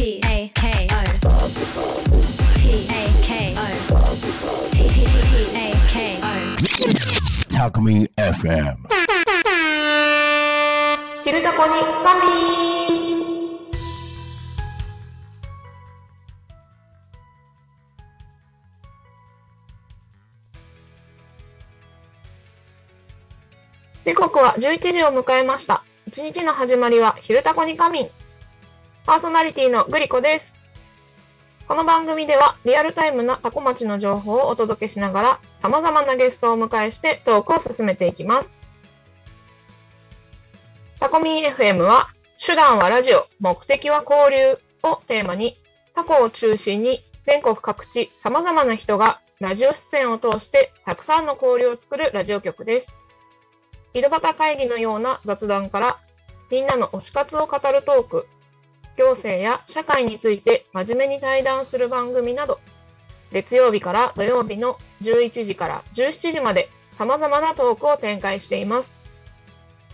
P A K O P A K O P A K O タコミ FM 昼タコに神時刻は11時を迎えました。一日の始まりは昼タコに仮眠。パーソナリティのグリコです。この番組ではリアルタイムなタコ町の情報をお届けしながら様々なゲストをお迎えしてトークを進めていきます。タコミン FM は手段はラジオ、目的は交流をテーマにタコを中心に全国各地様々な人がラジオ出演を通してたくさんの交流を作るラジオ局です。井戸端会議のような雑談からみんなの推し活を語るトーク、行政や社会について真面目に対談する番組など、月曜日から土曜日の11時から17時まで様々なトークを展開しています。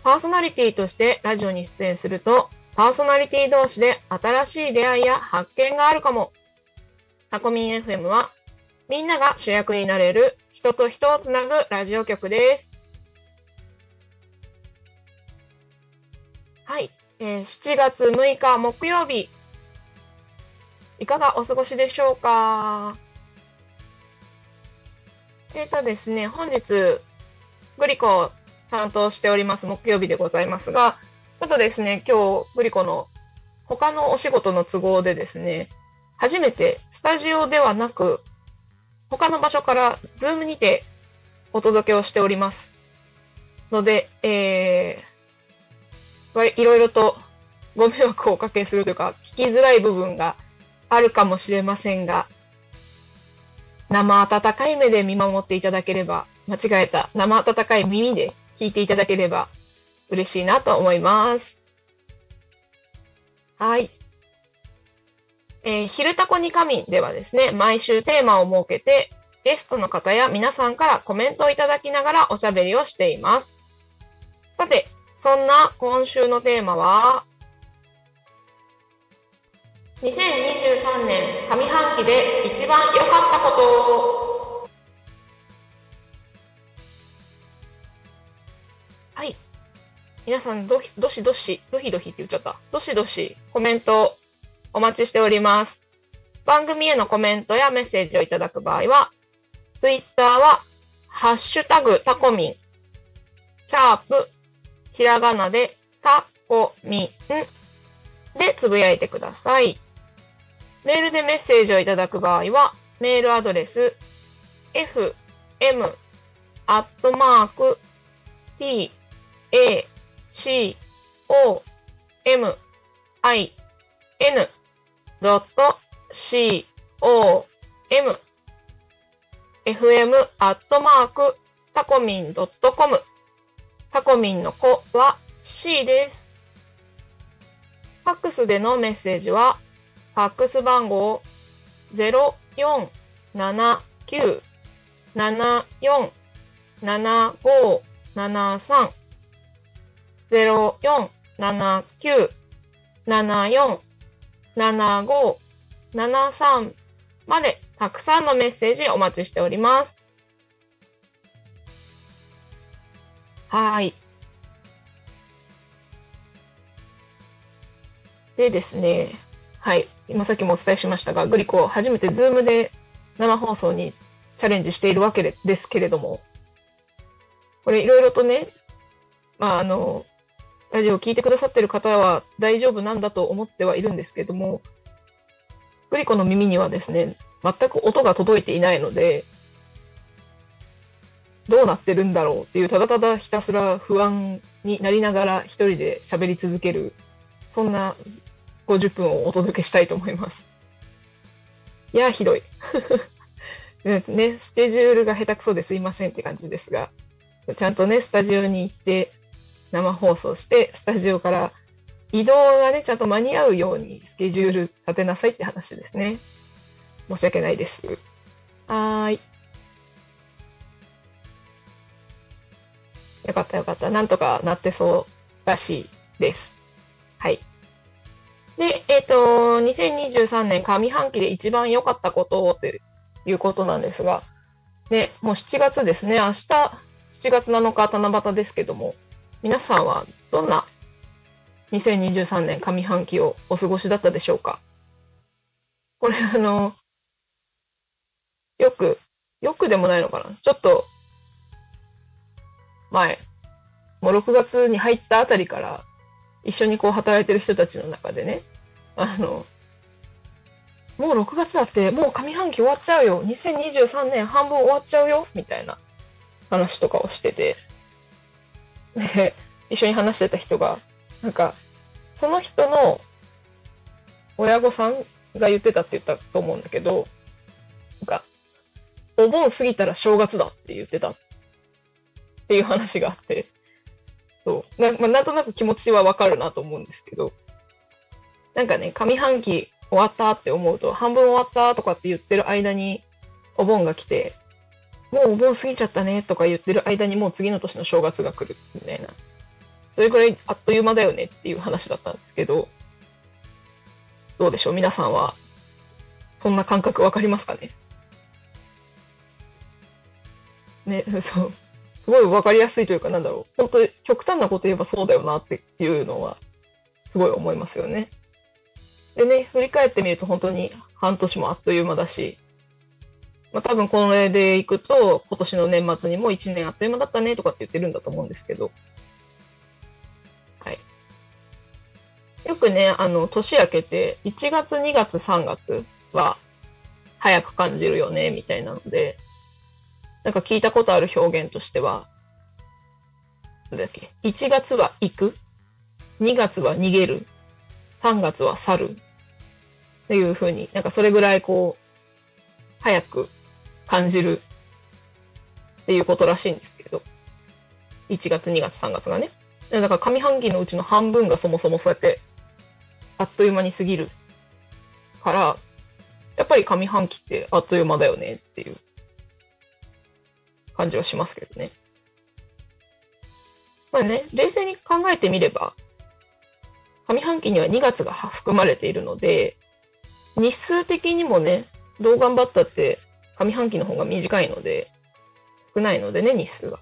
パーソナリティとしてラジオに出演すると、パーソナリティ同士で新しい出会いや発見があるかも。タコミン FM は、みんなが主役になれる人と人をつなぐラジオ局です。はい、えー7月6日木曜日、いかがお過ごしでしょうか？えっ、とですね、本日、グリコを担当しております木曜日でございますが、ちょっとですね、今日、グリコの他のお仕事の都合でですね、初めてスタジオではなく、他の場所からズームにてお届けをしております。ので、えー、いろいろとご迷惑をおかけするというか、聞きづらい部分があるかもしれませんが、生温かい目で見守っていただければ、間違えた生温かい耳で聞いていただければ嬉しいなと思います。はい。えー、昼タコに仮眠ではですね、毎週テーマを設けて、ゲストの方や皆さんからコメントをいただきながらおしゃべりをしています。さて、そんな今週のテーマは、2023年上半期で一番良かったこと。はい。皆さん、どひどしどし、どひどひって言っちゃった。どしどしコメントお待ちしております。番組へのコメントやメッセージをいただく場合は、ツイッターは、ハッシュタグタコミン、シャープ、ひらがなでタコミンでつぶやいてください。メールでメッセージをいただく場合は、メールアドレス、fm アットマーク t a c o m i n ドット c o m fm アットマークタコミンドットコム。タコミンの子は C です。ファックスでのメッセージは、ファックス番号0479-74-7573 0479-74-7573までたくさんのメッセージお待ちしております。はい。でですね、はい。今さっきもお伝えしましたが、グリコ初めてズームで生放送にチャレンジしているわけですけれども、これいろいろとね、まああの、ラジオを聞いてくださっている方は大丈夫なんだと思ってはいるんですけども、グリコの耳にはですね、全く音が届いていないので、どうなってるんだろうっていう、ただただひたすら不安になりながら一人で喋り続ける、そんな50分をお届けしたいと思います。いや、ひどい。ね、スケジュールが下手くそですいませんって感じですが、ちゃんとね、スタジオに行って生放送して、スタジオから移動がね、ちゃんと間に合うようにスケジュール立てなさいって話ですね。申し訳ないです。はーい。よかったよかった。なんとかなってそうらしいです。はい。で、えっ、と、2023年上半期で一番良かったことっていうことなんですが、ね、もう7月ですね。明日、7月7日七夕ですけども、皆さんはどんな2023年上半期をお過ごしだったでしょうか？これあの、よく、よくでもないのかな？ちょっと、前、もう6月に入ったあたりから、一緒にこう働いてる人たちの中でね、あの、もう6月だって、もう上半期終わっちゃうよ。2023年半分終わっちゃうよ。みたいな話とかをしてて。で、一緒に話してた人が、なんか、その人の親御さんが言ってたって言ったと思うんだけど、なんか、お盆過ぎたら正月だって言ってたってっていう話があって、そう。な,、まあ、なんとなく気持ちはわかるなと思うんですけど、なんかね、上半期終わったって思うと、半分終わったとかって言ってる間に、お盆が来て、もうお盆過ぎちゃったねとか言ってる間にもう次の年の正月が来るみたいな。それくらいあっという間だよねっていう話だったんですけど、どうでしょう？皆さんは、そんな感覚わかりますかね？ね、そう。すごいわかりやすいというか、なんだろう。本当に極端なこと言えばそうだよなっていうのは、すごい思いますよね。でね、振り返ってみると本当に半年もあっという間だし、まあ多分これでいくと、今年の年末にも1年あっという間だったねとかって言ってるんだと思うんですけど、はい。よくね、あの、年明けて、1月、2月、3月は早く感じるよね、みたいなので、なんか聞いたことある表現としては、なんだっけ、1月は行く、2月は逃げる、3月は去る、っていう風に、なんかそれぐらいこう、早く感じる。っていうことらしいんですけど、1月、2月、3月がね。だから上半期のうちの半分がそもそもそうやって、あっという間に過ぎるから、やっぱり上半期ってあっという間だよねっていう。感じはしますけどね。まあね、冷静に考えてみれば、上半期には2月が含まれているので、日数的にもね、どう頑張ったって上半期の方が短いので、少ないのでね、日数が。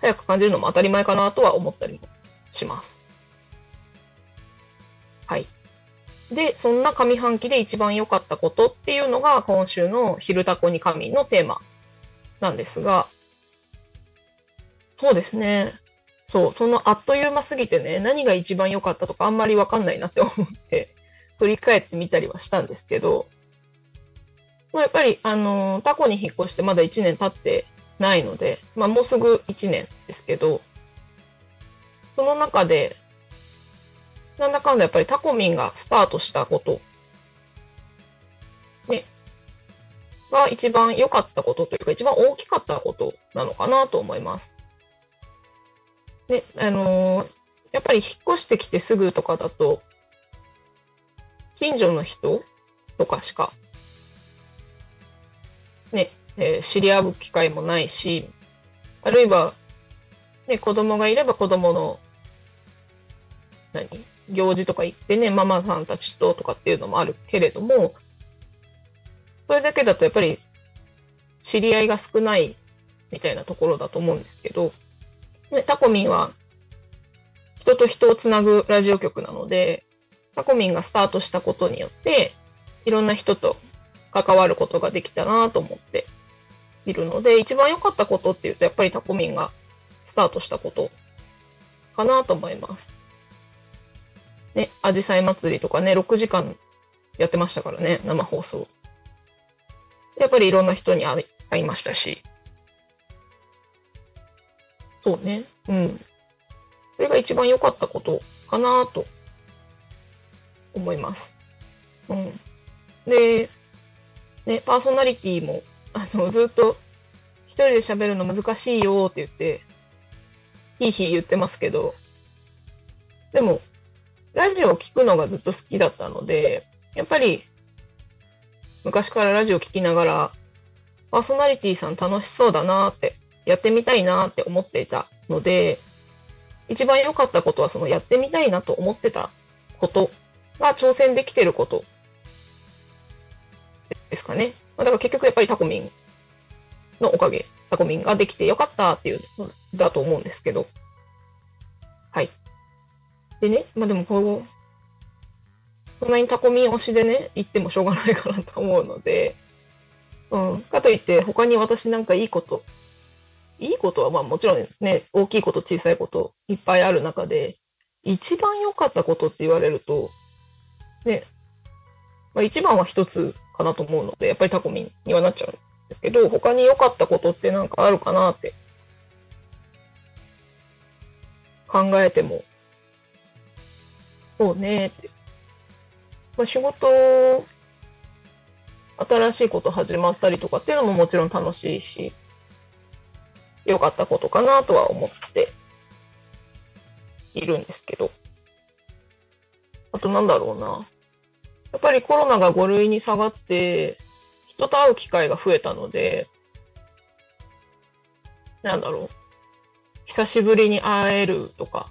早く感じるのも当たり前かなとは思ったりもします。はい。で、そんな上半期で一番良かったことっていうのが今週の昼タコに神のテーマなんですが、そうですね。そう、そのあっという間すぎてね、何が一番良かったとかあんまりわかんないなって思って、振り返ってみたりはしたんですけど、まあ、やっぱり、あのタコに引っ越してまだ1年経ってないので、まあもうすぐ1年ですけど、その中で、なんだかんだやっぱりタコミンがスタートしたこと、が一番良かったことというか、一番大きかったことなのかなと思います。ね、あのーやっぱり引っ越してきてすぐとかだと、近所の人とかしか、ね、えー知り合う機会もないし、あるいは、ね、子供がいれば子供の、何行事とか行ってね、ママさんたちととかっていうのもあるけれども、それだけだとやっぱり知り合いが少ないみたいなところだと思うんですけど、ね、タコミンは人と人をつなぐラジオ局なので、タコミンがスタートしたことによって、いろんな人と関わることができたなと思っているので、一番良かったことっていうと、やっぱりタコミンがスタートしたことかなと思います。ね、アジサイ祭りとかね、6時間やってましたからね、生放送。やっぱりいろんな人に会い会いましたし。そうね、うん。それが一番良かったことかなと思います。うん。で、ね、パーソナリティも、あの、ずっと一人で喋るの難しいよって言って、ひいひい言ってますけど、でも、ラジオを聞くのがずっと好きだったので、やっぱり、昔からラジオ聞きながら、パーソナリティさん楽しそうだなって、やってみたいなって思っていたので、一番良かったことはそのやってみたいなと思ってたことが挑戦できてることですかね。だから結局やっぱりタコミンのおかげ、タコミンができてよかったっていうのだと思うんですけど。はい。でね、まあでもこう、そんなにタコミン推しでね、言ってもしょうがないかなと思うので、うん。かといって、他に私なんかいいこと、いいことはまあもちろんね、大きいこと、小さいこといっぱいある中で、一番良かったことって言われると、ね、まあ、一番は一つかなと思うので、やっぱりタコミンにはなっちゃうんですけど、他に良かったことってなんかあるかなって考えても、そうねって。まあ、仕事、新しいこと始まったりとかっていうのももちろん楽しいし、良かったことかなとは思っているんですけど。あとなんだろうな。やっぱりコロナが5類に下がって、人と会う機会が増えたので、なんだろう。久しぶりに会えるとか。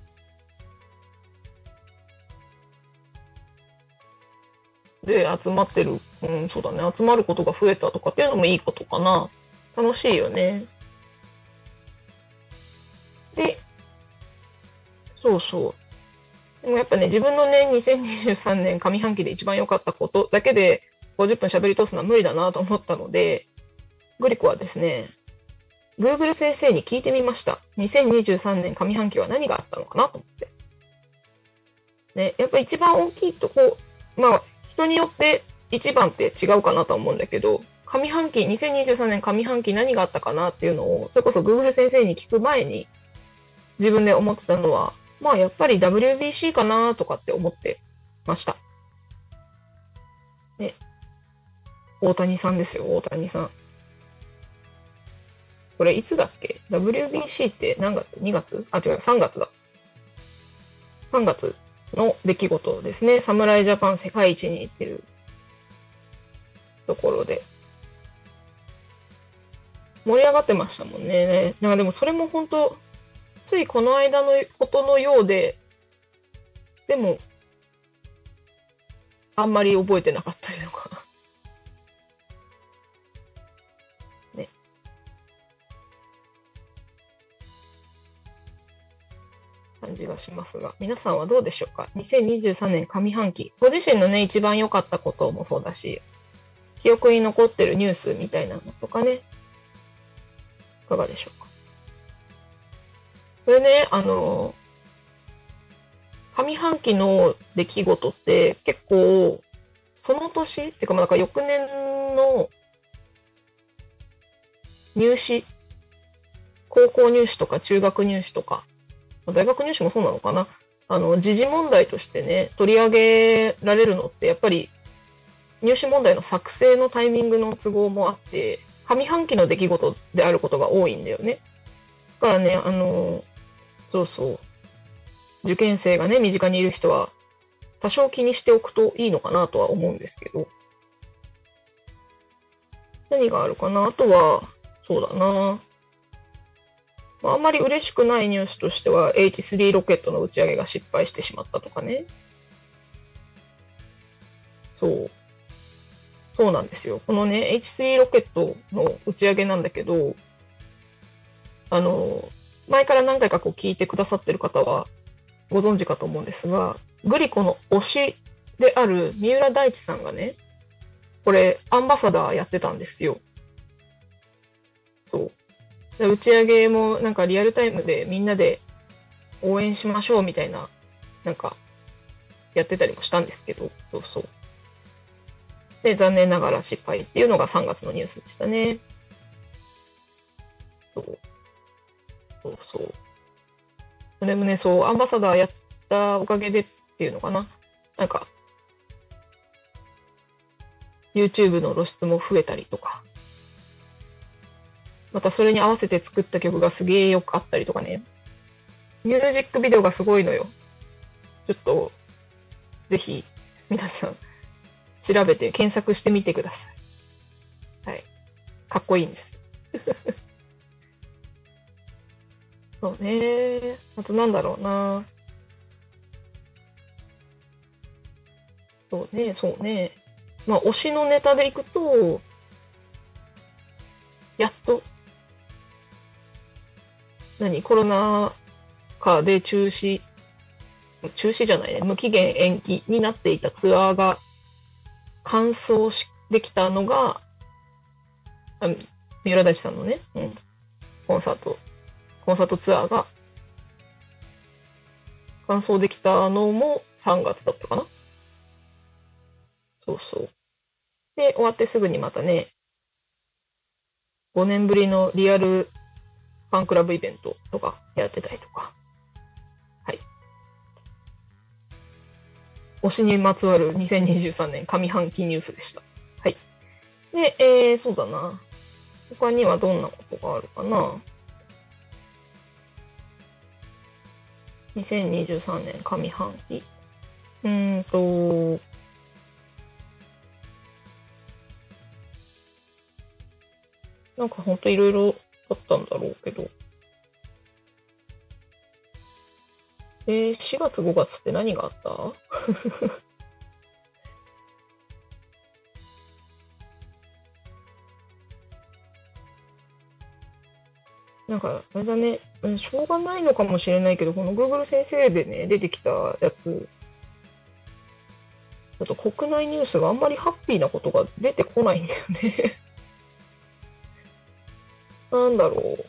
で、集まってる、うん、そうだね。集まることが増えたとかっていうのもいいことかな。楽しいよね。で、そうそう。でもやっぱね、自分のね、2023年上半期で一番良かったことだけで50分喋り通すのは無理だなと思ったので、グリコはですね、Google 先生に聞いてみました。2023年上半期は何があったのかなと思って。ね、やっぱ一番大きいとこ、まあ、人によって一番って違うかなと思うんだけど、上半期、2023年上半期何があったかなっていうのを、それこそ Google 先生に聞く前に自分で思ってたのは、まあやっぱり WBC かなとかって思ってました。ね。大谷さんですよ、大谷さん。これいつだっけ ?WBC って何月 ?2 月？あ、違う、3月だ。3月の出来事ですね。侍ジャパン世界一に行ってるところで。盛り上がってましたもんね。なんかでもそれも本当ついこの間のことのようで、でも、あんまり覚えてなかったりとか。感じがしますが、皆さんはどうでしょうか ?2023 年上半期。ご自身のね、一番良かったこともそうだし、記憶に残ってるニュースみたいなのとかね、いかがでしょうか？これね、あの、上半期の出来事って結構、その年っていうか、まあ、なんか翌年の入試、高校入試とか中学入試とか、大学入試もそうなのかな？あの、時事問題としてね、取り上げられるのって、やっぱり入試問題の作成のタイミングの都合もあって、上半期の出来事であることが多いんだよね。だからね、あの、そうそう。受験生がね、身近にいる人は、多少気にしておくといいのかなとは思うんですけど。何があるかな？あとは、そうだな。まあんまり嬉しくないニュースとしては、H3 ロケットの打ち上げが失敗してしまったとかね。そう。そうなんですよ。このね、H3 ロケットの打ち上げなんだけど、あの、前から何回かこう聞いてくださってる方はご存知かと思うんですが、グリコの推しである三浦大知さんがね、これアンバサダーやってたんですよ。打ち上げもなんかリアルタイムでみんなで応援しましょうみたいな、なんかやってたりもしたんですけど、そうそう。で、残念ながら失敗っていうのが3月のニュースでしたね。そうそうそう。でもね、そう、アンバサダーやったおかげでっていうのかな。なんか、YouTube の露出も増えたりとか、またそれに合わせて作った曲がすげえよかったりとかね。ミュージックビデオがすごいのよ。ちょっと、ぜひ、皆さん、調べて検索してみてください。はい。かっこいいんです。そうね。あとなんだろうな。そうね、そうね。まあ、推しのネタでいくと、やっと、何、コロナ禍で中止、中止じゃないね、無期限延期になっていたツアーが完走しできたのが、あ三浦大知さんのね、うん、コンサート、コンサートツアーが完走できたのも3月だったかな。そうそう。で、終わってすぐにまたね、5年ぶりのリアルファンクラブイベントとかやってたりとか。はい。推しにまつわる2023年上半期ニュースでした。はい。で、えー、そうだな。他にはどんなことがあるかな？2023年上半期。うーんと、なんかほんといろいろあったんだろうけど。えー、4月5月って何があった？なんか、あれだね、うんしょうがないのかもしれないけど、この Google 先生でね、出てきたやつ、ちょっと国内ニュースがあんまりハッピーなことが出てこないんだよね。なんだろう。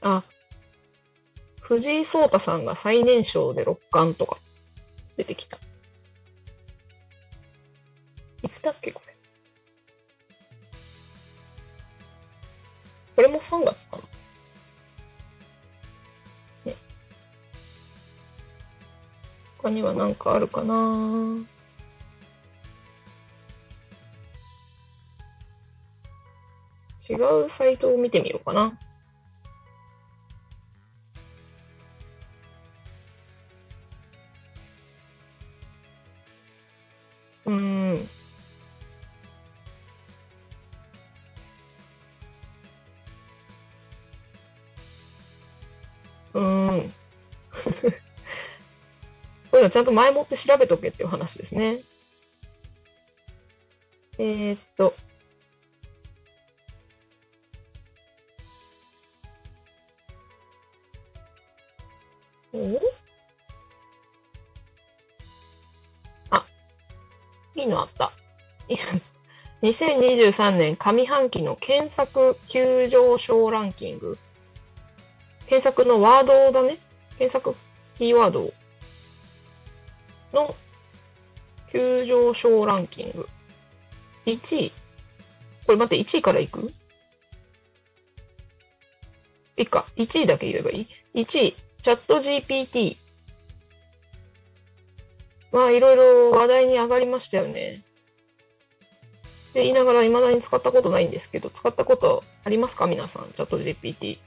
あ、藤井聡太さんが最年少で六冠とか出てきた。いつだっけ、これ。これも3月かな。ね。他には何かあるかな違うサイトを見てみようかな。うん。うん。こういうのちゃんと前もって調べとけっていう話ですね。えー、っと。お？あ、いいのあった。2023年上半期の検索急上昇ランキング。検索のワードだね。検索キーワードの急上昇ランキング。1位。これ待って、1位からいく？いいか。1位だけ言えばいい ?1 位、チャット GPT。まあ、いろいろ話題に上がりましたよね。って言いながら未だに使ったことないんですけど、使ったことありますか？皆さん、チャット GPT。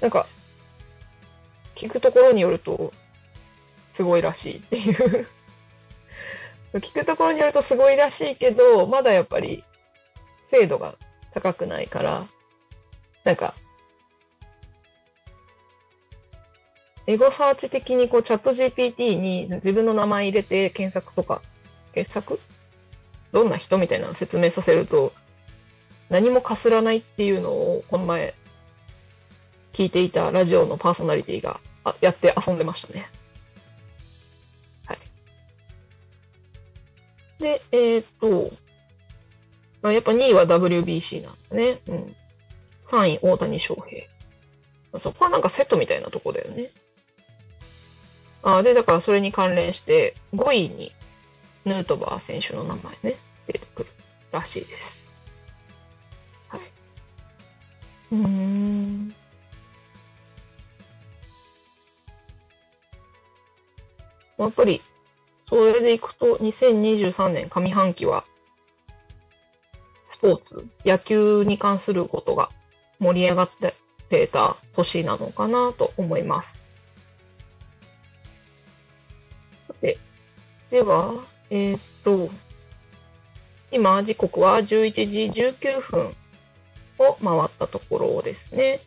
なんか、聞くところによると、すごいらしいっていう。聞くところによるとすごいらしいけど、まだやっぱり精度が高くないから、なんか、エゴサーチ的にこうチャット GPT に自分の名前入れて検索とか、検索？どんな人みたいなのを説明させると、何もかすらないっていうのをこの前聞いていたラジオのパーソナリティがあやって遊んでましたね。はい。で、えーっと、まあ、やっぱ2位は WBC なんだね。うん。3位大谷翔平。そこはなんかセットみたいなとこだよね。あで、だからそれに関連して5位にヌートバー選手の名前ね、出てくるらしいです。はい。うーん。やっぱり、それでいくと、2023年上半期は、スポーツ、野球に関することが盛り上がってた年なのかなと思います。では、えーっと、今、時刻は11時19分を回ったところですね。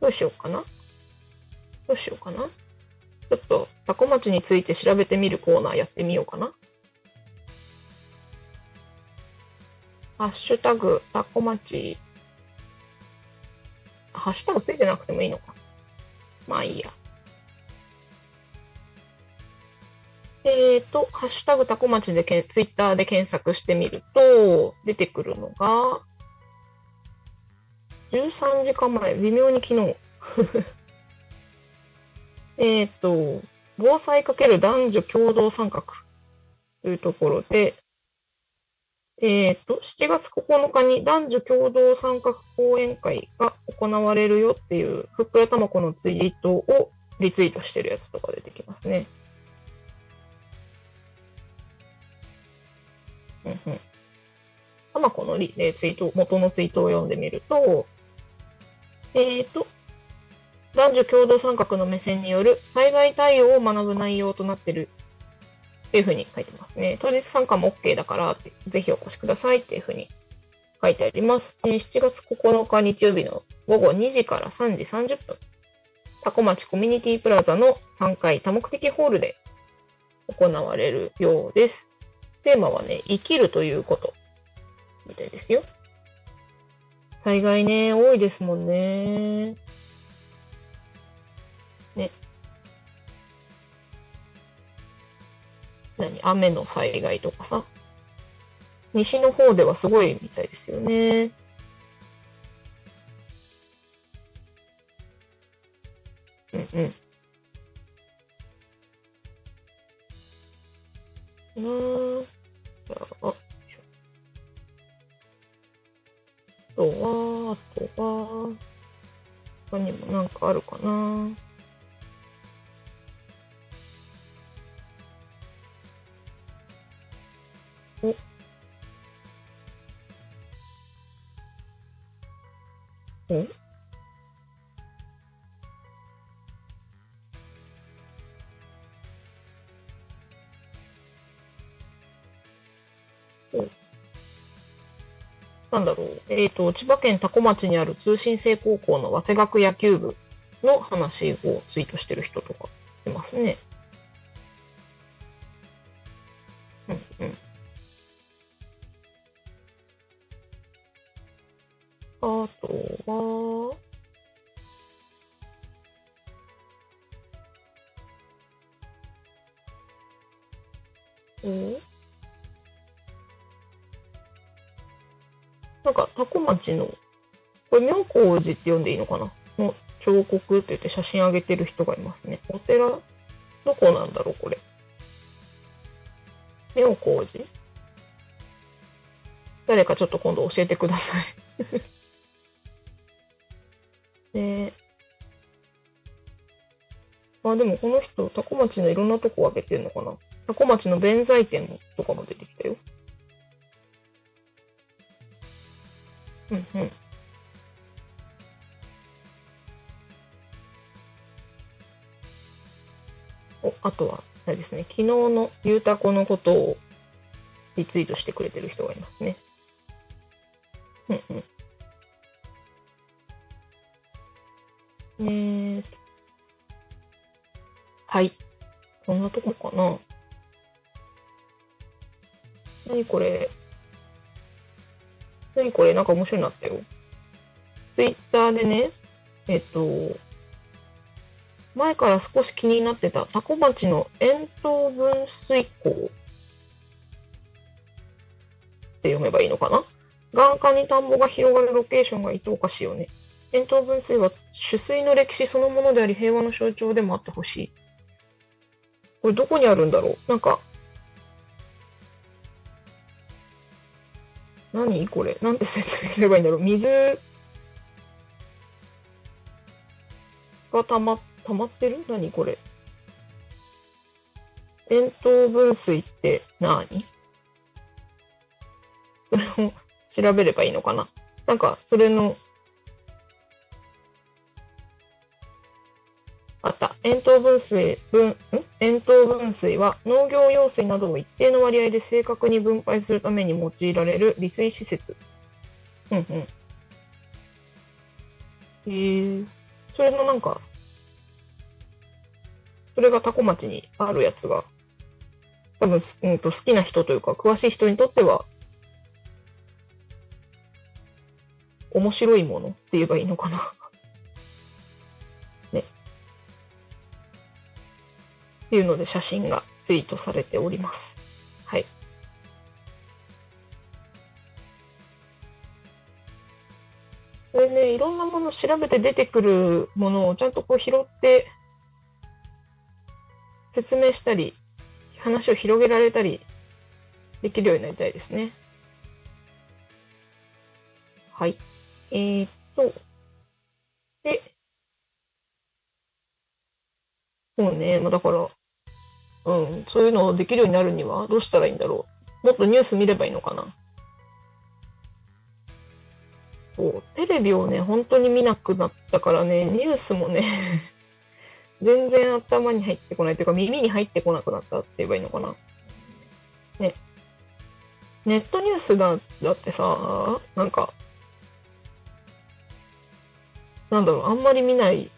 どうしようかな？どうしようかな？ちょっと、タコ町について調べてみるコーナーやってみようかな。ハッシュタグ、タコ町。ハッシュタグついてなくてもいいのか。まあいいや。えーと、ハッシュタグタコ町でけツイッターで検索してみると、出てくるのが、13時間前、微妙に昨日。えっと、防災かける男女共同参画というところで、えっと、7月9日に男女共同参画講演会が行われるよっていう、ふっくらたまこのツイートをリツイートしてるやつとか出てきますね。うんうん。たまこのリえーツイート、元のツイートを読んでみると、えっ、と、男女共同参画の目線による災害対応を学ぶ内容となっているっていうふうに書いてますね。当日参加も OK だから、ぜひお越しくださいっていうふうに書いてあります。えー7月9日日曜日の午後2時から3時30分、タコ町コミュニティプラザの3階多目的ホールで行われるようです。テーマはね、生きるということみたいですよ。災害ね、多いですもんね。ね。何雨の災害とかさ。西の方ではすごいみたいですよね。うんうん。なああ、あとは、あとは、他にもなんかあるかな。えっ、と、千葉県多古町にある通信制高校の早稲学野球部の話をツイートしてる人とかいますね。の、これ、妙高寺って読んでいいのかな？の彫刻って言って写真上げてる人がいますね。お寺、どこなんだろう、これ？妙高寺？誰かちょっと今度教えてください。で、あ、でもこの人、多古町のいろんなとこ上げてるのかな？多古町の弁財天とかも出うんうん。お、あとは、あれですね、昨日のゆうたこのことをリツイートしてくれてる人がいますね。うんうん。ねえ。はい。こんなとこかな。何これ。何これなんか面白いなったよ。ツイッターでね、えっと、前から少し気になってたタコ町の円筒分水溝って読めばいいのかな？眼下に田んぼが広がるロケーションが伊東かしよね。円筒分水は取水の歴史そのものであり平和の象徴でもあってほしい。これどこにあるんだろう？なんか、何これ？なんて説明すればいいんだろう？水が溜ま、溜まってる？何これ？伝統分水って何？それを調べればいいのかな？なんか、それの、あった。塩糖分水、分、ん？塩糖分水は農業用水などを一定の割合で正確に分配するために用いられる利水施設。うんうん。えー、それのなんか、それがタコ町にあるやつが、多分、うん、と好きな人というか、詳しい人にとっては、面白いものって言えばいいのかな。っていうので写真がツイートされております。はい。これね、いろんなもの調べて出てくるものをちゃんとこう拾って説明したり、話を広げられたりできるようになりたいですね。はい。えー、っと、で、そうね、まあ、だから、うん、そういうのをできるようになるにはどうしたらいいんだろう。もっとニュース見ればいいのかな。そう、テレビをね、本当に見なくなったからね、ニュースもね、全然頭に入ってこないというか、耳に入ってこなくなったって言えばいいのかな。ね。ネットニュースだだってさ、なんか、なんだろう、あんまり見ない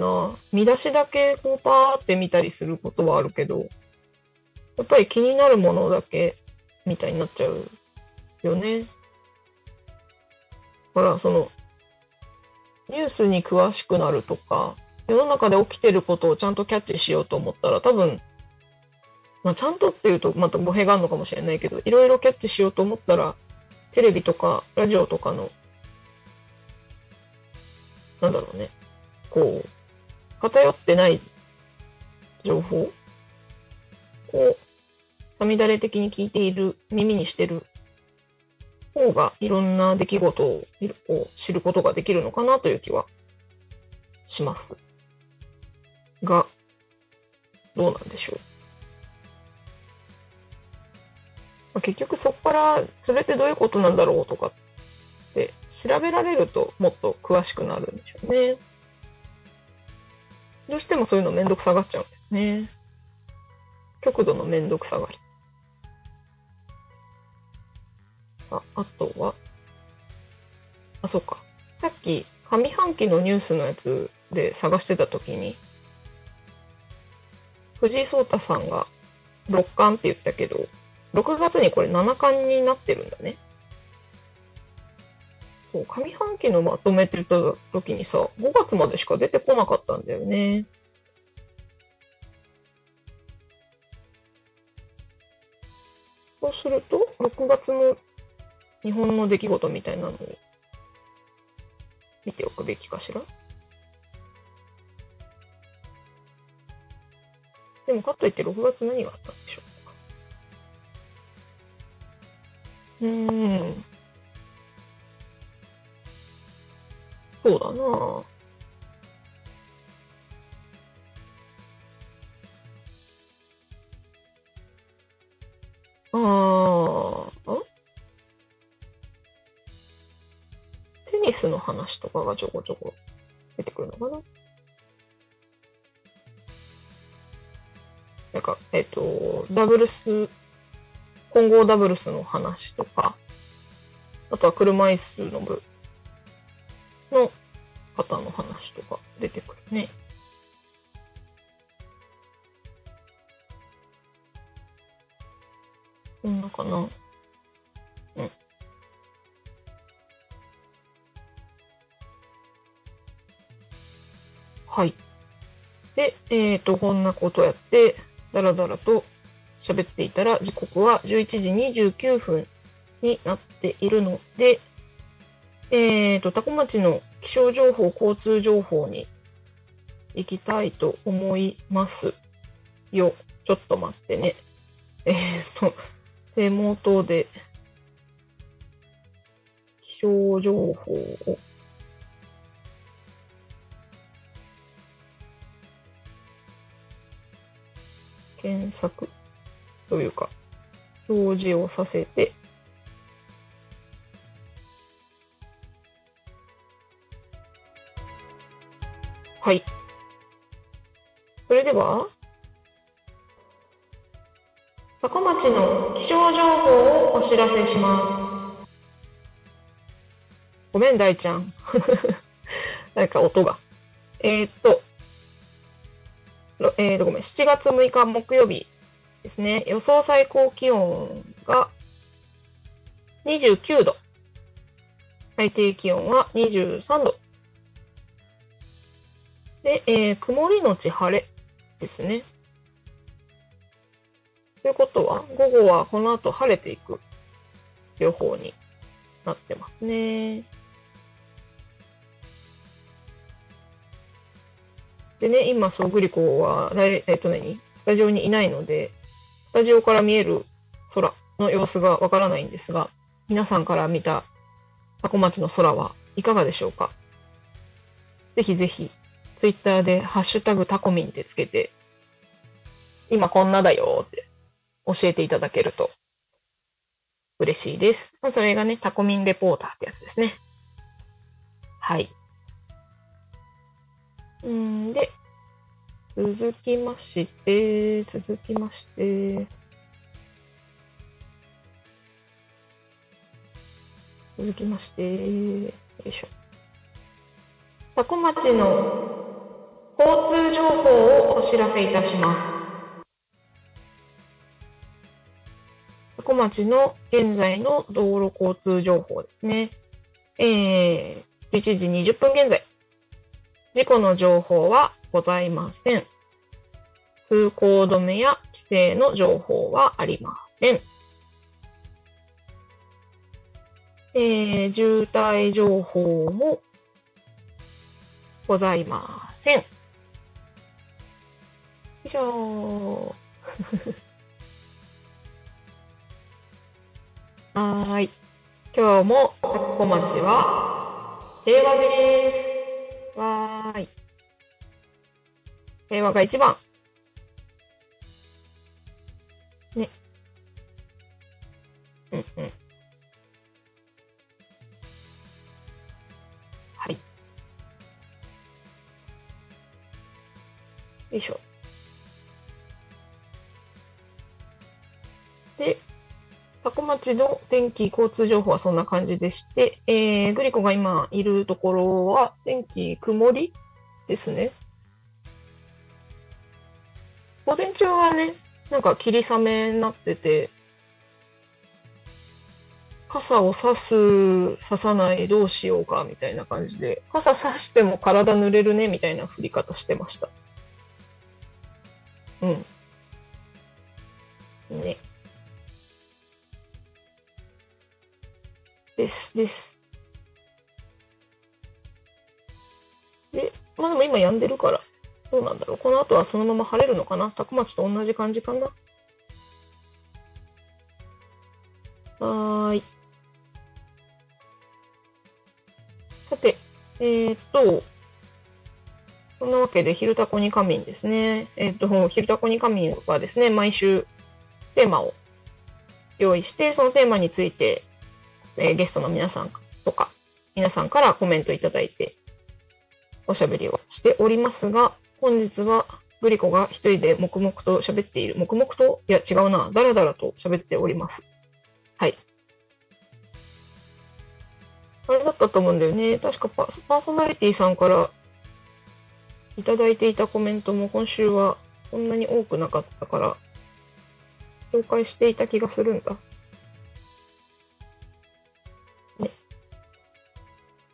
な。見出しだけこうパーって見たりすることはあるけど、やっぱり気になるものだけみたいになっちゃうよね。だから、その、ニュースに詳しくなるとか、世の中で起きてることをちゃんとキャッチしようと思ったら、多分、まあ、ちゃんとっていうとまた語弊があるのかもしれないけど、いろいろキャッチしようと思ったら、テレビとかラジオとかの、なんだろうね、こう、偏ってない情報を、さみだれ的に聞いている、耳にしてる方が、いろんな出来事をを知ることができるのかなという気はします。が、どうなんでしょう。結局そこから、それってどういうことなんだろうとかって調べられるともっと詳しくなるんでしょうね。どうしてもそういうのめんどくさがっちゃうんだよね。極度のめんどくさがり。さあ、あとは、あ、そっか。さっき上半期のニュースのやつで探してたときに、藤井聡太さんが6冠って言ったけど、6月にこれ7冠になってるんだね。そう上半期のまとめてた時にさ、5月までしか出てこなかったんだよね。そうすると、6月の日本の出来事みたいなのを見ておくべきかしら。でもかといって6月何があったんでしょうか。うーん。そうだな。あああテニスの話とかがちょこちょこ出てくるのかな？なんか、えっ、と、ダブルス、混合ダブルスの話とか、あとは車椅子の部の方の話とか出てくるね。こんなかな。うん。はい。で、えっ、と、こんなことやって、だらだらと喋っていたら、時刻は11時29分になっているので、えっ、と、タコ町の気象情報、交通情報に行きたいと思いますよ。ちょっと待ってね。えっ、と、手元で気象情報を検索というか、表示をさせて、はい。それでは、高町の気象情報をお知らせします。ごめん、大ちゃん。なんか音が。えーっと、えーと、ごめん、7月6日木曜日ですね。予想最高気温が29度。最低気温は23度。で、えー曇りのち晴れですね。ということは、午後はこの後晴れていく予報になってますね。でね、今、そう、グリコは、来えっと何、スタジオにいないので、スタジオから見える空の様子がわからないんですが、皆さんから見たタコ町の空はいかがでしょうか？ぜひぜひ、ツイッターでハッシュタグタコミンってつけて、今こんなだよって教えていただけると嬉しいです。それがね、タコミンレポーターってやつですね。はい。んで、続きまして、続きまして、続きまして、よいしょ。タコ町の交通情報をお知らせいたします。タコ町の現在の道路交通情報ですね。えー、11時20分現在。事故の情報はございません。通行止めや規制の情報はありません。えー、渋滞情報もございません。よいしょー はーい。今日もタコ町は平和です。わーい。平和が一番。ね。うんうん。はい。よいしょ。タコ町の天気、交通情報はそんな感じでして、えー、グリコが今いるところは天気曇りですね。午前中はね、なんか霧雨になってて、傘を差す、差さない、どうしようか、みたいな感じで、傘差しても体濡れるね、みたいな降り方してました。うん。ね。です、です。で、まあでも今止んでるから、どうなんだろう。この後はそのまま晴れるのかな？タコ町と同じ感じかな？はーい。さて、えー、っと、そんなわけで、昼タコに仮眠ですね。えーっと、昼タコに仮眠はですね、毎週テーマを用意して、そのテーマについて、えーゲストの皆さんとか、皆さんからコメントいただいて、おしゃべりをしておりますが、本日はグリコが一人で黙々と喋っている。黙々と？いや、違うな。だらだらと喋っております。はい。あれだったと思うんだよね。確かパパーソナリティさんからいただいていたコメントも今週はそんなに多くなかったから、紹介していた気がするんだ。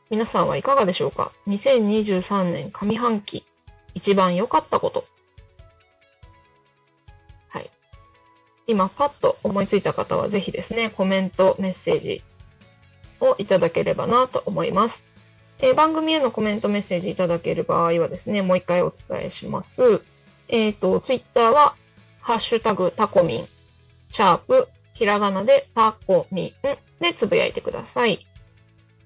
皆さんはいかがでしょうか ?2023 年上半期一番良かったこと。はい。今パッと思いついた方はぜひですね、コメント、メッセージをいただければなと思います。えー番組へのコメント、メッセージいただける場合はですね、もう一回お伝えします。えっ、と、ツイッターは、ハッシュタグタコミン、シャープ、ひらがなでタコミンでつぶやいてください。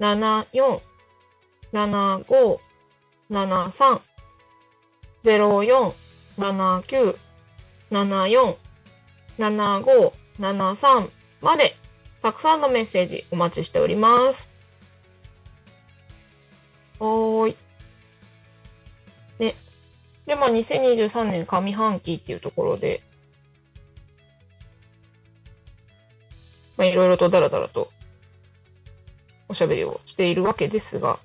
0479747573 0479747573まで。たくさんのメッセージお待ちしております。はーい。ね。で、まあ、2023年上半期っていうところで、まあ、いろいろとダラダラとおしゃべりをしているわけですが、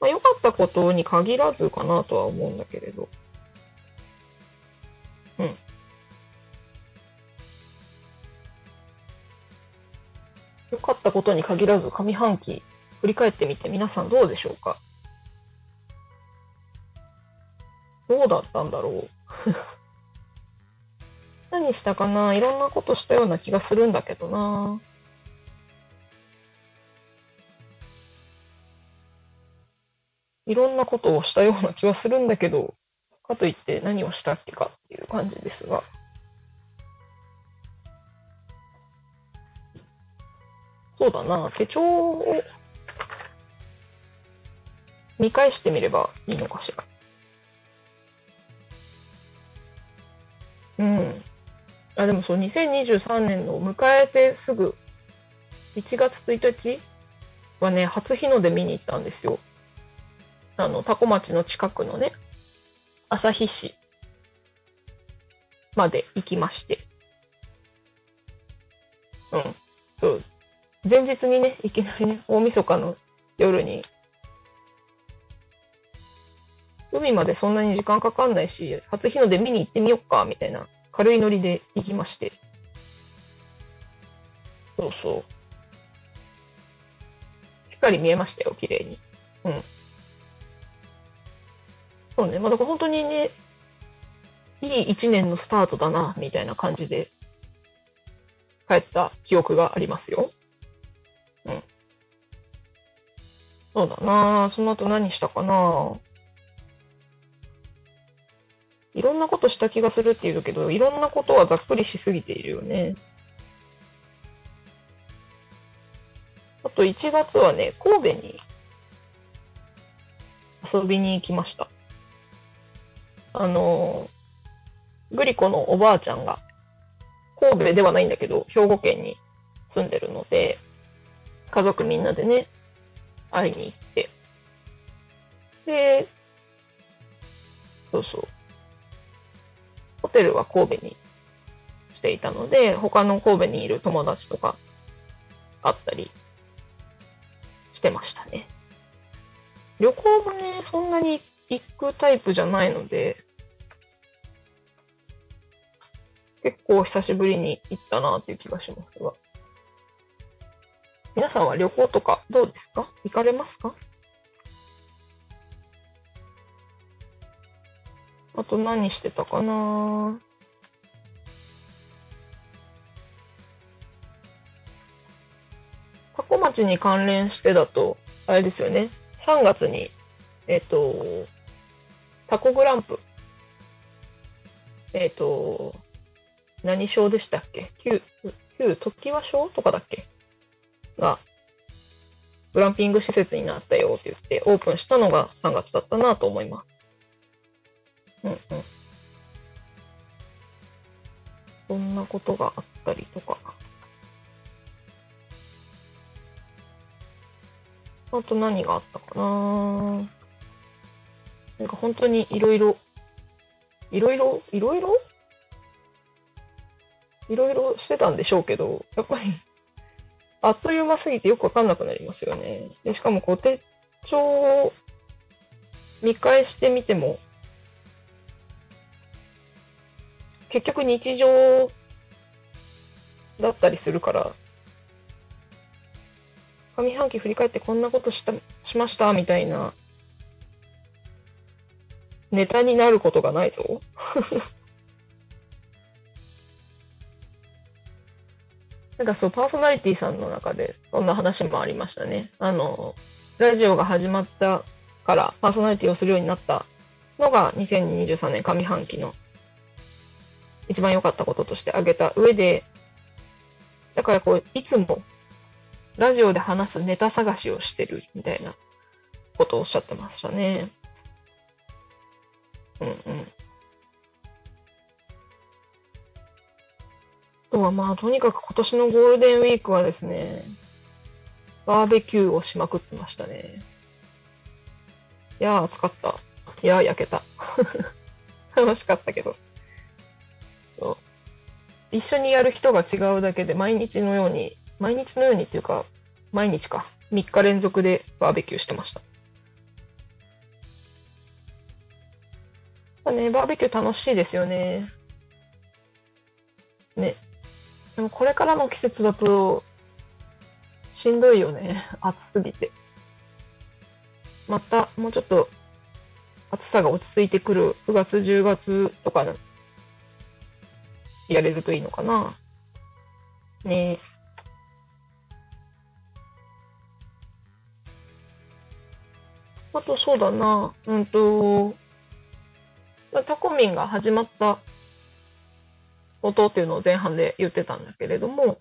まあ、良かったことに限らずかなとは思うんだけれど。うん。良かったことに限らず上半期振り返ってみて皆さんどうでしょうか？どうだったんだろう？何したかな？いろんなことしたような気がするんだけどな。いろんなことをしたような気はするんだけど、かといって何をしたっけかっていう感じですが。そうだな、手帳を見返してみればいいのかしら。うん。あ、でもそう、2023年の迎えてすぐ、1月1日はね、初日の出見に行ったんですよ。あの、タコ町の近くのね、旭市まで行きまして。うん。そう。前日にね、いきなりね、大晦日の夜に、海までそんなに時間かかんないし、初日の出見に行ってみよっか、みたいな軽いノリで行きまして。そうそう。しっかり見えましたよ、綺麗に。うん。そうね。まあ、だから本当にね、いい一年のスタートだな、みたいな感じで、帰った記憶がありますよ。うん。そうだなその後何したかないろんなことした気がするっていうけど、いろんなことはざっくりしすぎているよね。あと1月はね、神戸に遊びに行きました。あの、グリコのおばあちゃんが、神戸ではないんだけど、兵庫県に住んでるので、家族みんなでね、会いに行って。で、そうそう。ホテルは神戸にしていたので、他の神戸にいる友達とか会ったりしてましたね。旅行もね、そんなに行くタイプじゃないので、結構久しぶりに行ったなっていう気がしますが。皆さんは旅行とかどうですか？行かれますか？あと何してたかな？タコ町に関連してだと、あれですよね。3月に、えっ、と、タコグランプ。えっ、と、何賞でしたっけ？旧、旧時は賞とかだっけ？が、グランピング施設になったよって言って、オープンしたのが3月だったなと思います。うんうん。そんなことがあったりとか。あと何があったかな？なんか本当にいろいろ、いろいろ、いろいろ？いろいろしてたんでしょうけど、やっぱり、あっという間すぎてよくわかんなくなりますよね。で、しかもこう手帳を見返してみても、結局日常だったりするから、上半期振り返ってこんなことした、しましたみたいな、ネタになることがないぞ。なんかそう、パーソナリティさんの中でそんな話もありましたね。あの、ラジオが始まったからパーソナリティをするようになったのが2023年上半期の一番良かったこととして挙げた上で、だからこう、いつもラジオで話すネタ探しをしてるみたいなことをおっしゃってましたね。うんうん。とまあ、とにかく今年のゴールデンウィークはですね、バーベキューをしまくってましたね。いやー、暑かった。いやー、焼けた。楽しかったけど。そう一緒にやる人が違うだけで、毎日のように、毎日のようにっていうか、毎日か。3日連続でバーベキューしてました。まあね、バーベキュー楽しいですよね。ね。でもこれからの季節だと、しんどいよね。暑すぎて。また、もうちょっと、暑さが落ち着いてくる9月、10月とか、やれるといいのかな。ねえ。あと、そうだな。うんと、タコミンが始まったことっていうのを前半で言ってたんだけれども、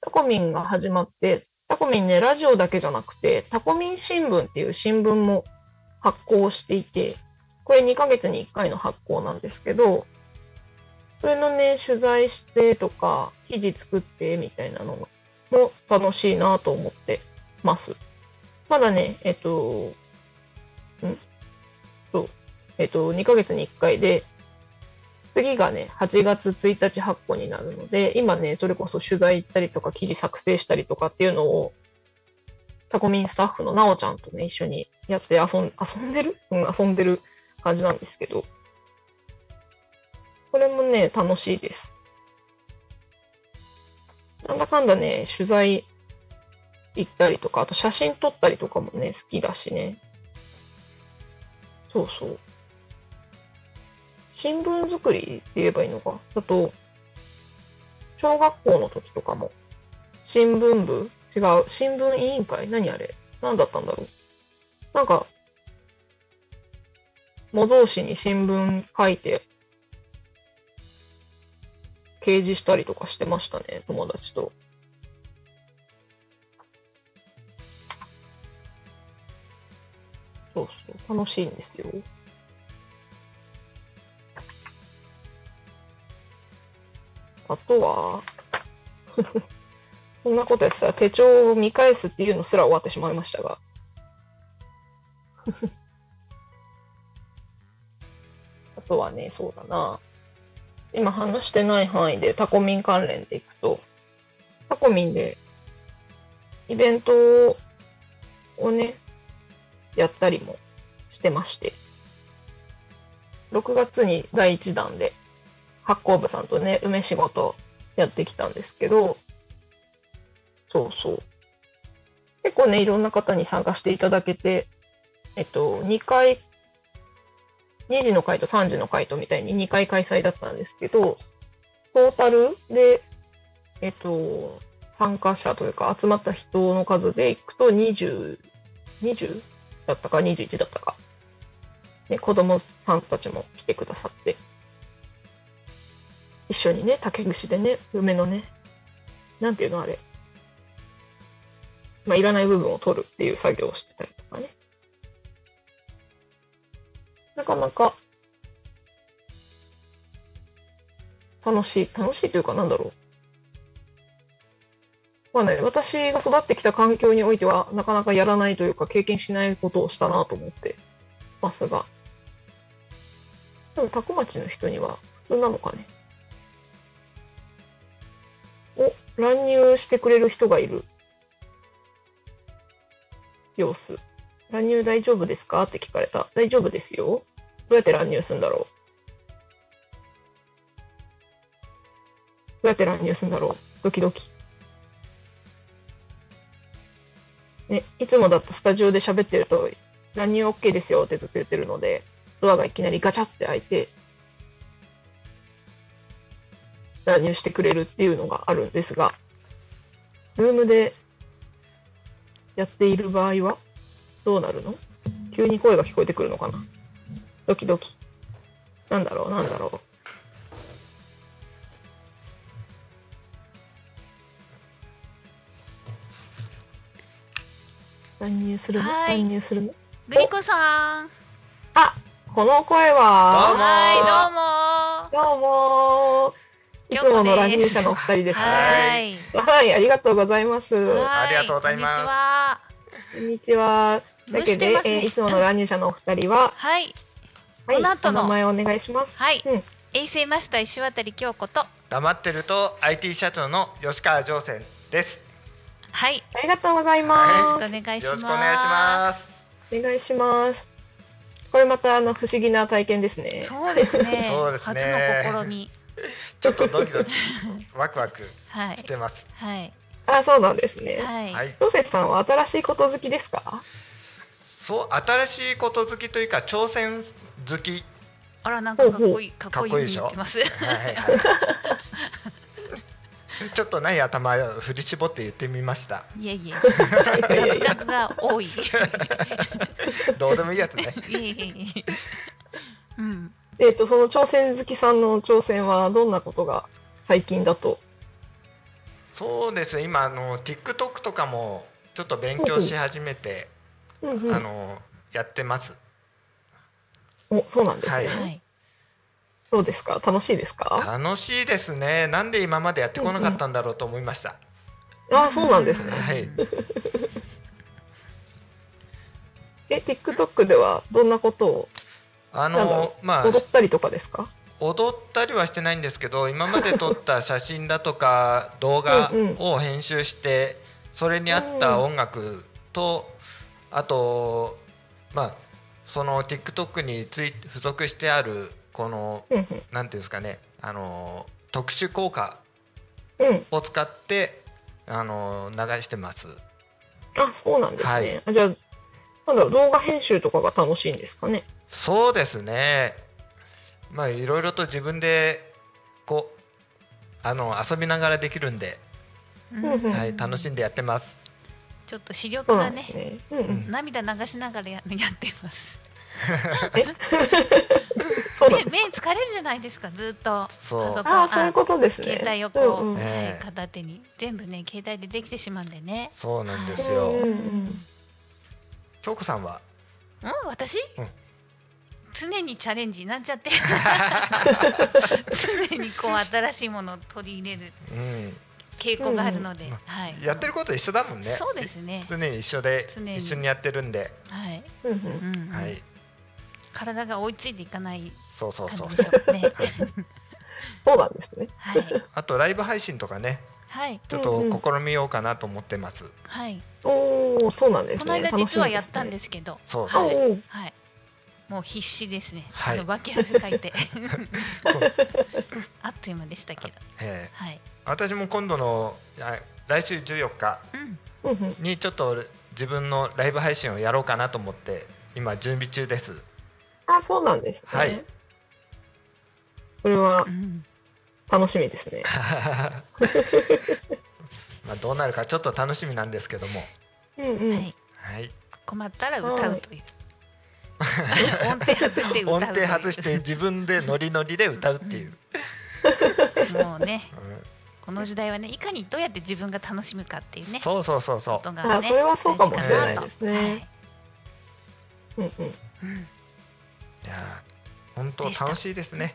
タコミンが始まって、タコミンね、ラジオだけじゃなくて、タコミン新聞っていう新聞も発行していて、これ2ヶ月に1回の発行なんですけど、それのね、取材してとか、記事作ってみたいなのも楽しいなと思ってます。まだね、えっと、んそう、えっと、2ヶ月に1回で、次がね、8月1日発行になるので、今ね、それこそ取材行ったりとか、記事作成したりとかっていうのを、タコミンスタッフのなおちゃんとね、一緒にやって遊ん遊んでる？うん、遊んでる感じなんですけど、これもね、楽しいです。なんだかんだね、取材行ったりとか、あと写真撮ったりとかもね、好きだしね。そうそう。新聞作りって言えばいいのか？あと、小学校の時とかも、新聞部？違う。新聞委員会？何あれ？何だったんだろう？なんか、模造紙に新聞書いて、掲示したりとかしてましたね、友達と。そうそう、楽しいんですよ。あとは、そんなことやってたら手帳を見返すっていうのすら終わってしまいましたが。あとはね、そうだな。今話してない範囲でタコミン関連でいくと、タコミンでイベントをね、やったりもしてまして、6月に第1弾で発行部さんとね、梅仕事やってきたんですけど、そうそう。結構ね、いろんな方に参加していただけて、えっと、2回、2時の回と3時の回とみたいに2回開催だったんですけど、トータルで、えっと、参加者というか集まった人の数でいくと20、20だったか21だったか。ね、子供さんたちも来てくださって、一緒にね、竹串でね、梅のね、なんていうのあれ。まあ、いらない部分を取るっていう作業をしてたりとかね。なかなか、楽しい、楽しいというかなんだろう。まあね、私が育ってきた環境においては、なかなかやらないというか、経験しないことをしたなと思ってますが。でも、タコ町の人には普通なのかね。お、乱入してくれる人がいる。様子。乱入大丈夫ですか？って聞かれた。大丈夫ですよ。どうやって乱入するんだろう？どうやって乱入するんだろう？ドキドキ。ね、いつもだとスタジオで喋ってると、乱入 OK ですよってずっと言ってるので、ドアがいきなりガチャって開いて、乱入してくれるっていうのがあるんですが、ズームでやっている場合はどうなるの？急に声が聞こえてくるのかな？ドキドキ。なんだろう？なんだろう？乱入するの？はい。乱入するの？グリコさん。あこの声どうはもはい、どうも。どうもいつもの乱入者のお二人ですね。はい。はい、ありがとうございます。はいありがとうございますこんにちは。こんにちは。だけで、ねえーいつもの乱入者のお二人は、はい。はい、この後のお名前お願いします。はいうん。衛星マスター石渡京子と。黙ってると IT 社長の吉川上泉ですはい。ありがとうございよます。ろしくお願いします。よろしくお願いしますお願いします。これまたあの不思議な体験ですね。そうですね。そうですね初の試み。ちょっとドキドキワクワクはいし。てますはい。あ、そうなんですね。はい。はいロセツさんは新しいこと好きですか？そう新しいこと好きというか挑戦好きあら、なんかかっこいい、かっこいいかっこいいでしょ？はいはい ちょっとない頭を振り絞って言ってみましたいえいえ。雑学が多い。い どうでもいいやつね えいえいえ。うん。えっ、とその挑戦好きさんの挑戦はどんなことが最近だと？そうですね今あの TikTok とかもちょっと勉強し始めて、うんうんあのやってますお、そうなんですね。はいはい。どうですか？楽しいですか？楽しいですねなんで今までやってこなかったんだろうと思いました、あ、そうなんですね。はい え、TikTok ではどんなことを？あのまあ踊ったりとかですか？踊ったりはしてないんですけど今まで撮った写真だとか 動画を編集してそれに合った音楽とあとまあその TikTok につい付属してあるこのうんなんていうんですかねあの特殊効果。を使ってあの流してます。あ、そうなんですね。はいあじゃあなんだろう動画編集とかが楽しいんですかね？そうですねまあいろいろと自分でこうあの遊びながらできるんで、うんはい、楽しんでやってます。ちょっと視力がね。うんうん。涙流しながらや やってます。目目疲れるじゃないですかずっとそうああ、そういうことですね。携帯をこう、うんうん片手に全部ね携帯でできてしまうんでね。そうなんですうんよ。うんうん京子さんは、うん私、うん常にチャレンジなんちゃって。常にこう新しいものを取り入れるうん、傾向があるので、うん。はいやってること一緒だもんね。そうですね。常に一緒で一緒にやってるんで、はい、うんうん。はい、体が追いついていかないそうそうそう。感じ。でしょうね。そうなんですね。はい。あとライブ配信とかね、はい。ちょっと試みようかなと思ってます。はい。おお、そうなんですね。この間実はやったんですすけど。そうそう。はい、もう必死ですね、はいあの脇汗かいて あっという間でしたけどえーはい、私も今度のあ来週14日うん、うんうん。にちょっと自分のライブ配信をやろうかなと思って今準備中です。あ、そうなんですね。はい。それはうん、楽しみですね。まあどうなるかちょっと楽しみなんですけども、うんうん。はい、はい。困ったら歌うという 音程外して歌う音程外して自分でノリノリで歌うっていう。もうねうんこの時代はねいかにどうやって自分が楽しむかっていうねそうそうそうそうこ。とがねあそれはそうかもしれないですねはいうんうん。うんいやー本当楽しいですね。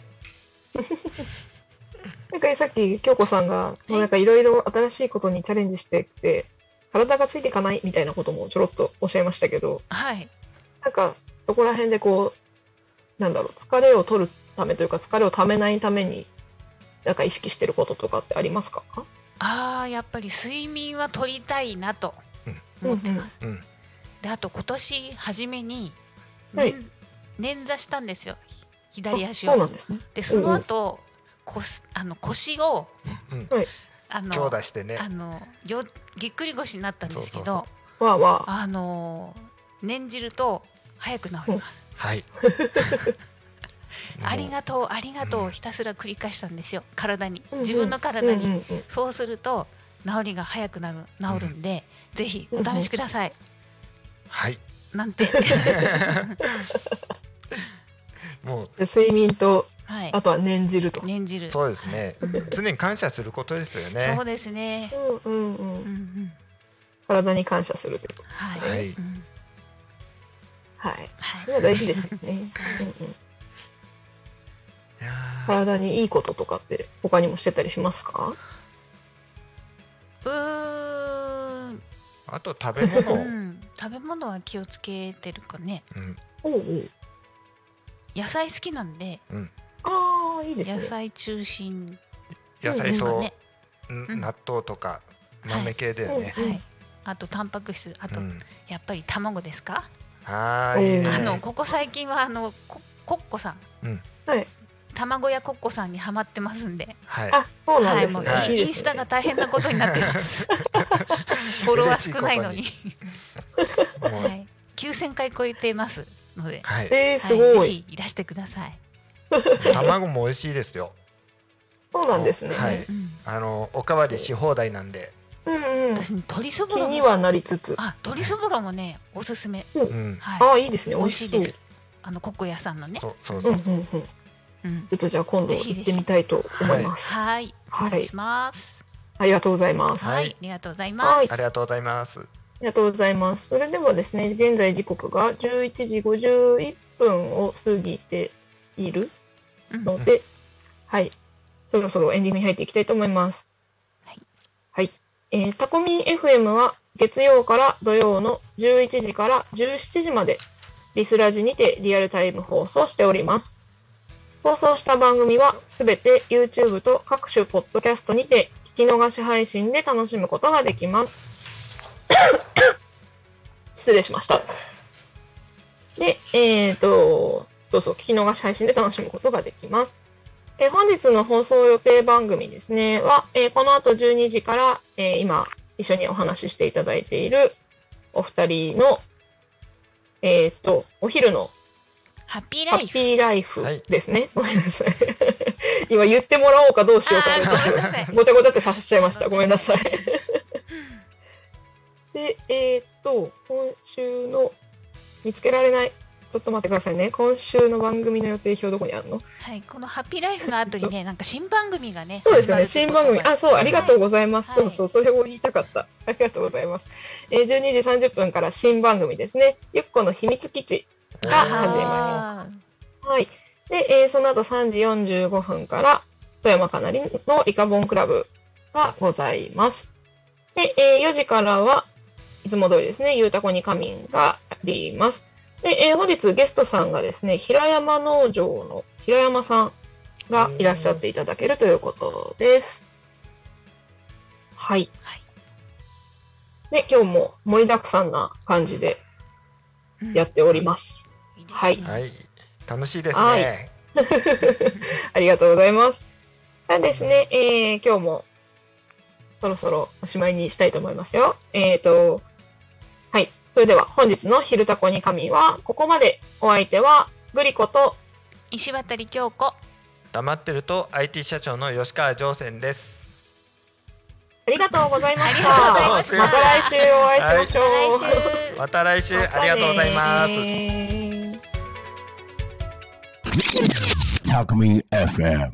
なんかさっき京子さんが、いなんかいろいろ新しいことにチャレンジしてって、体がついていかないみたいなこともちょろっとおっしゃいましたけど、はいなんかそこら辺でこう、なんだろう、疲れを取るためというか、疲れをためないために、なんか意識してることとかってありますか？あーやっぱり睡眠は取りたいなとうん。思ってます、うん。であと今年初めにはい。捻挫したんですよ。左足あそうなをんですね。でその後、こすあの腰を、うん。はい。あの強打してね。あ。のよぎっくり腰になったんですけどそうそうわあわあ。あの念じると早く治ります、はい。ありがとうありがとうをひたすら繰り返したんですよ。体に。うんうん。自分の体に、うんうんうん。そうすると治りが早くなる治るんで、ぜひお試しください、はい。なんて。もう。で睡眠と、はい。あとは念じると。念じる。そうですね。常に感謝することですよね。そう。ですね、うんうんうん。うんうん、体に感謝するということ。はい、はい。うんはい。はい。それは大事ですよね。うんうん、体にいいこととかって他にもしてたりしますか？うーん、あと食べ物。を、ううん。ん、食べ物は気をつけてるかね。おうおう。野菜好きなんで。ああいいですね。野菜中心。野菜そう、ね、うんうん。納豆とかはい豆系だよね、うん。はい。あとタンパク質。あとうん。やっぱり卵ですか、あのここ最近はあのココッコさん、はい。卵屋コッコさんにハマってますんで。はい。あそうなんですね。はいインスタが大変なことになってます。フォロワー少ないのに、はい、9000回超えてますので、はい。えー、すはい、ごい。ぜひいらしてください。卵も美味しいですよ。そうなんですね。はい。うん、あのおかわりし放題なんで、うんうん。私鶏そぼろも気にはなりつつ。あ鶏そぼろもねおすすめ。うん、はい、ああいいですね。美美味しいです。あのコッコ屋さんのね。そうそううんそううんうん。ちうん、ょっとじゃあ今度行ってみたいと思います。はい、おはい願いし。ます。ありがとうございます。はいはい、ありがとうございます。はいありがとうございますありがとうございます。それではですね、現在時刻が11時51分を過ぎているうんので、はい、そろそろエンディングに入っていきたいと思います。はい。はい。えータコミン FM は月曜から土曜の11時から17時までリスラジにてリアルタイム放送しております。放送した番組はすべて YouTube と各種ポッドキャストにて聞き逃し配信で楽しむことができます。失礼しました。で、えっ、と、そうそう、聞き逃し配信で楽しむことができます。えー本日の放送予定番組ですね、は、えーこの後12時から、えー今、一緒にお話ししていただいているお二人の、えっ、と、お昼のハッピーハッライフ。ピーライフはいですね。ごめんなさい。今言ってもらおうかどうしようかごめんなさい。ごちゃごちゃってさせちゃいました。ごめんなさい。で、えーっと、今週の見つけられない。ちょっと待ってくださいね。今週の番組の予定表どこにあるの？はい、このハッピーライフの後にね、なんか新番組がね。そうですよね。新番組。あ、そう、ありがとうございます。はいそうそう、それを言いたかった。ありがとうございます。えー、12時30分から新番組ですね。ゆっこの秘密基地。が始まりまはい。で、えーその後3時45分から、富山かなりのリカボンクラブがございます。で、えー4時からはいつも通りですね、ゆうたこに仮眠があります。で、えー本日ゲストさんがですね、平山農場の平山さんがいらっしゃっていただけるということです。はい。はいで、今日も盛りだくさんな感じでうんやっております。いいですねはいはい楽しいですね、はい ありがとうございます。でですね、えー今日もそろそろおしまいにしたいと思いますよ。えっ、と、はい。それでは本日の昼タコに神はここまで。お相手はグリコと石渡京子。黙ってると IT 社長の吉川上泉ですありがとうございました。ました来週お会いしましょう。来週。また来週ありがとうございます、す。Talk Me FM.